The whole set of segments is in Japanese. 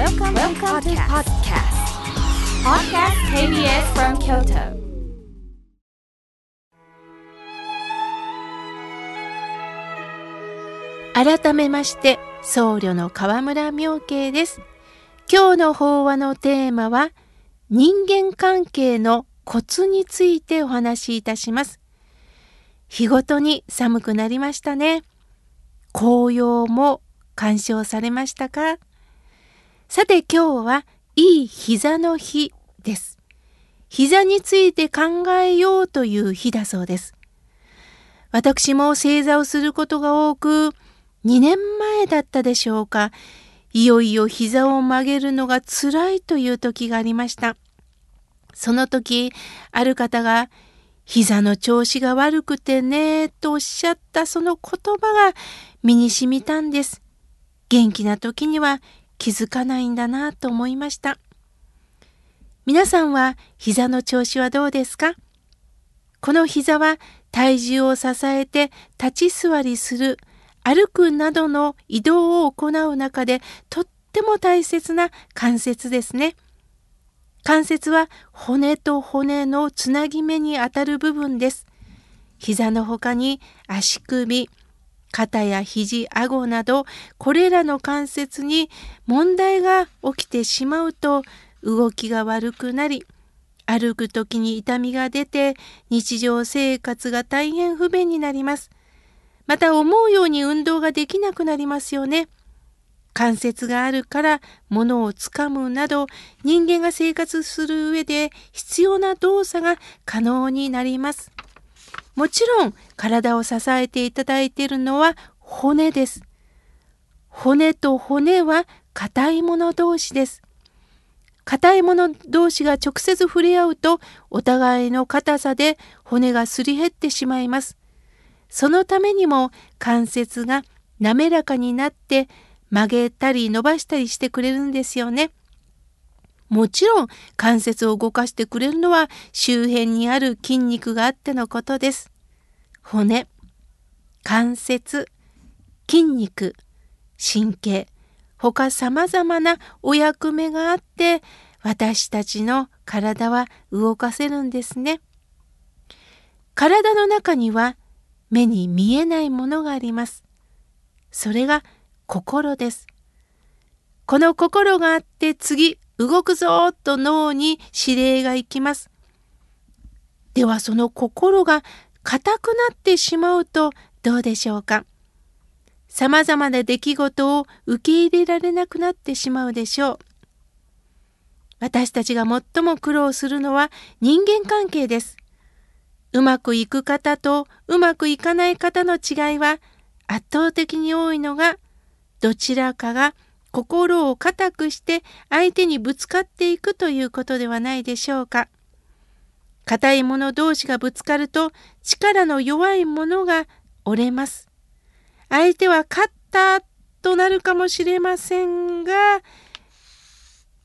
Welcome, Welcome to podcast. Podcast KBS from Kyoto. 改めまして僧侶の河村明慶です今日の法話のテーマは人間関係のコツについてお話しいたします日ごとに寒くなりましたね紅葉も鑑賞されましたか？さて今日はいい膝の日です。膝について考えようという日だそうです。私も正座をすることが多く2年前だったでしょうか。いよいよ膝を曲げるのが辛いという時がありました。その時ある方が膝の調子が悪くてねとおっしゃったその言葉が身に染みたんです。元気な時には気づかないんだなと思いました皆さんは膝の調子はどうですか？この膝は体重を支えて立ち座りする歩くなどの移動を行う中でとっても大切な関節ですね。関節は骨と骨のつなぎ目にあたる部分です。膝の他に足首、肩や肘、顎などこれらの関節に問題が起きてしまうと動きが悪くなり歩く時に痛みが出て日常生活が大変不便になります。また思うように運動ができなくなりますよね。関節があるから物をつかむなど人間が生活する上で必要な動作が可能になります。もちろん体を支えていただいているのは骨です。骨と骨は硬いもの同士です。硬いもの同士が直接触れ合うとお互いの硬さで骨がすり減ってしまいます。そのためにも関節が滑らかになって曲げたり伸ばしたりしてくれるんですよね。もちろん関節を動かしてくれるのは周辺にある筋肉があってのことです。骨、関節、筋肉、神経、他様々なお役目があって私たちの体は動かせるんですね。体の中には目に見えないものがあります。それが心です。この心があって次動くぞと脳に指令が行きます。ではその心が硬くなってしまうとどうでしょうか？様々な出来事を受け入れられなくなってしまうでしょう。私たちが最も苦労するのは人間関係です。うまくいく方とうまくいかない方の違いは圧倒的に多いのがどちらかが心を固くして相手にぶつかっていくということではないでしょうか。硬い者同士がぶつかると力の弱い者が折れます。相手は勝ったとなるかもしれませんが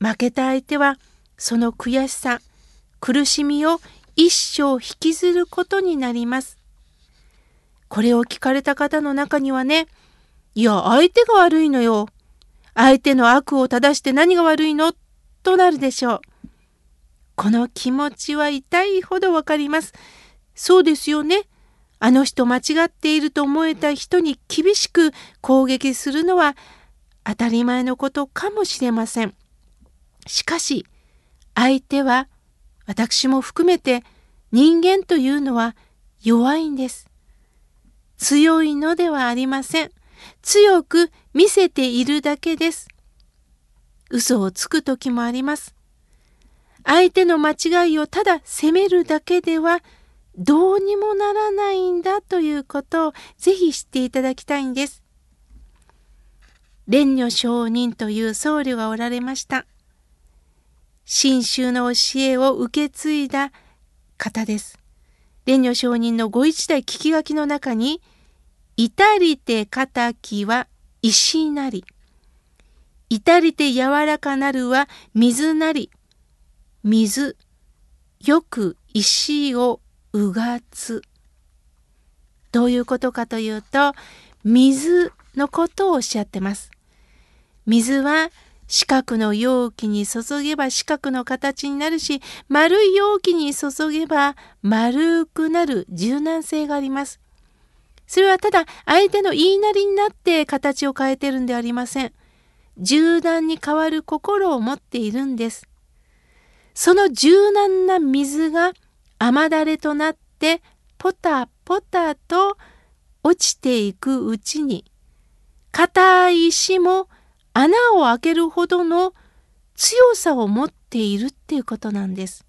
負けた相手はその悔しさ苦しみを一生引きずることになります。これを聞かれた方の中にはね、いや、相手が悪いのよ。相手の悪を正して何が悪いのとなるでしょう。この気持ちは痛いほどわかります。そうですよね。あの人間違っていると思えた人に厳しく攻撃するのは当たり前のことかもしれません。しかし、相手は私も含めて人間というのは弱いんです。強いのではありません。強く見せているだけです。嘘をつく時もあります。相手の間違いをただ責めるだけではどうにもならないんだということをぜひ知っていただきたいんです。蓮如上人という僧侶がおられました。真宗の教えを受け継いだ方です。蓮如上人のご一代聞き書きの中に、至りて敵は石なり。至りて柔らかなるは水なり。水、よく石をうがつ。どういうことかというと、水のことをおっしゃってます。水は四角の容器に注げば四角の形になるし、丸い容器に注げば丸くなる柔軟性があります。それはただ相手の言いなりになって形を変えてるんではありません。柔軟に変わる心を持っているんです。その柔軟な水が雨だれとなってポタポタと落ちていくうちに硬い石も穴を開けるほどの強さを持っているっていうことなんです。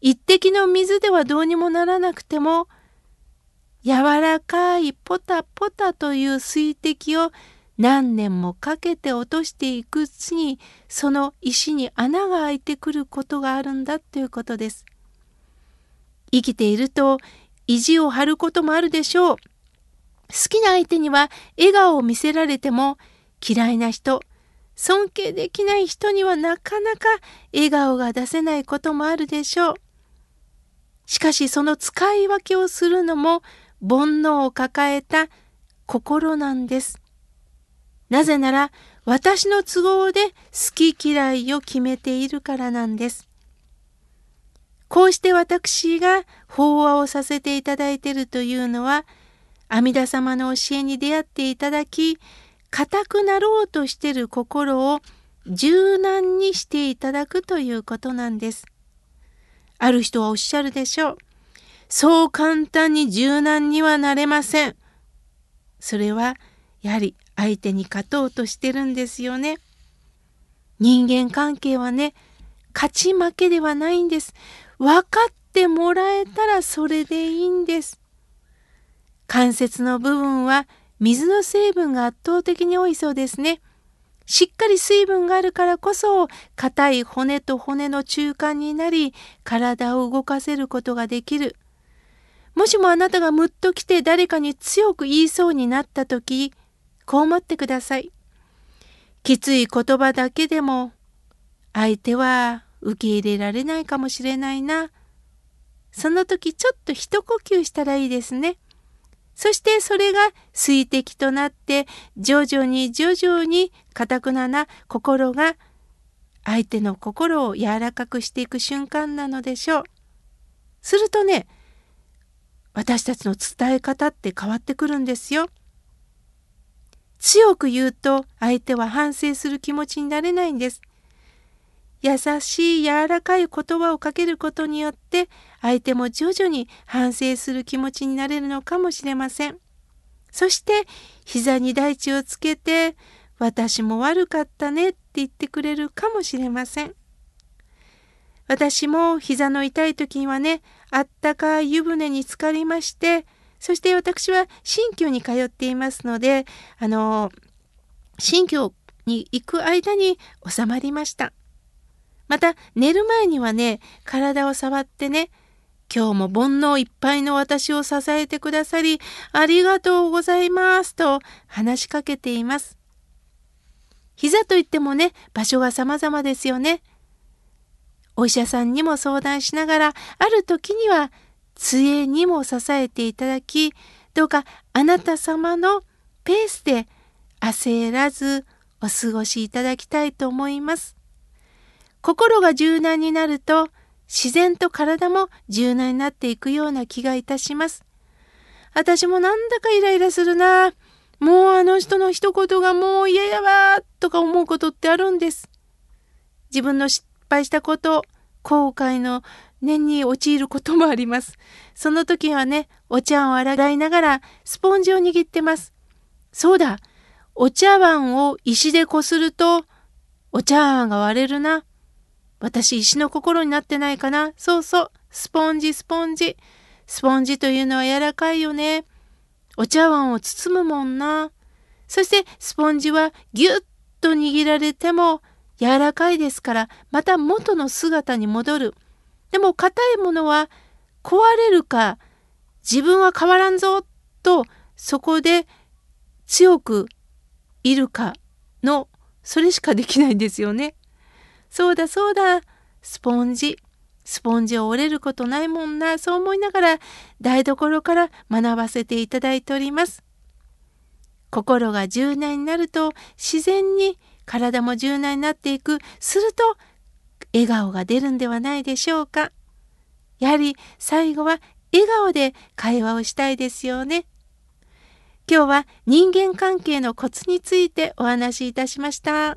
一滴の水ではどうにもならなくても柔らかいポタポタという水滴を何年もかけて落としていくうちにその石に穴が開いてくることがあるんだということです。生きていると意地を張ることもあるでしょう。好きな相手には笑顔を見せられても嫌いな人、尊敬できない人にはなかなか笑顔が出せないこともあるでしょう。しかしその使い分けをするのも煩悩を抱えた心なんです。なぜなら私の都合で好き嫌いを決めているからなんです。こうして私が法話をさせていただいているというのは阿弥陀様の教えに出会っていただき固くなろうとしている心を柔軟にしていただくということなんです。ある人はおっしゃるでしょう。そう簡単に柔軟にはなれません。それはやはり相手に勝とうとしてるんですよね。人間関係はね、勝ち負けではないんです。分かってもらえたらそれでいいんです。関節の部分は水の成分が圧倒的に多いそうですね。しっかり水分があるからこそ硬い骨と骨の中間になり体を動かせることができる。もしもあなたがムッと来て誰かに強く言いそうになった時こう思ってください。きつい言葉だけでも相手は受け入れられないかもしれないな。その時ちょっと一呼吸したらいいですね。そしてそれが水滴となって徐々に徐々に堅くなな心が相手の心を柔らかくしていく瞬間なのでしょう。するとね私たちの伝え方って変わってくるんですよ。強く言うと相手は反省する気持ちになれないんです。優しい柔らかい言葉をかけることによって相手も徐々に反省する気持ちになれるのかもしれません。そして膝に大地をつけて私も悪かったねって言ってくれるかもしれません。私も膝の痛い時にはねあったかい湯船に浸かりましてそして私は新居に通っていますのであの新居に行く間に収まりました。また寝る前にはね体を触ってね今日も煩悩いっぱいの私を支えてくださりありがとうございますと話しかけています。膝といってもね場所が様々ですよね。お医者さんにも相談しながらある時には杖にも支えていただきどうかあなた様のペースで焦らずお過ごしいただきたいと思います。心が柔軟になると自然と体も柔軟になっていくような気がいたします。私もなんだかイライラするな。もうあの人の一言がもう嫌やわとか思うことってあるんです。自分の失敗したこと、後悔の念に陥ることもあります。その時はね、お茶を洗いながらスポンジを握ってます。そうだ、お茶碗を石でこするとお茶碗が割れるな。私石の心になってないかなそうそう。スポンジスポンジ。スポンジというのは柔らかいよね。お茶碗を包むもんな。そしてスポンジはぎゅっと握られても柔らかいですからまた元の姿に戻る。でも硬いものは壊れるか自分は変わらんぞとそこで強くいるかのそれしかできないんですよね。そうだそうだスポンジスポンジを折れることないもんなそう思いながら台所から学ばせていただいております。心が柔軟になると自然に体も柔軟になっていく。すると笑顔が出るんではないでしょうか。やはり最後は笑顔で会話をしたいですよね。今日は人間関係のコツについてお話しいたしました。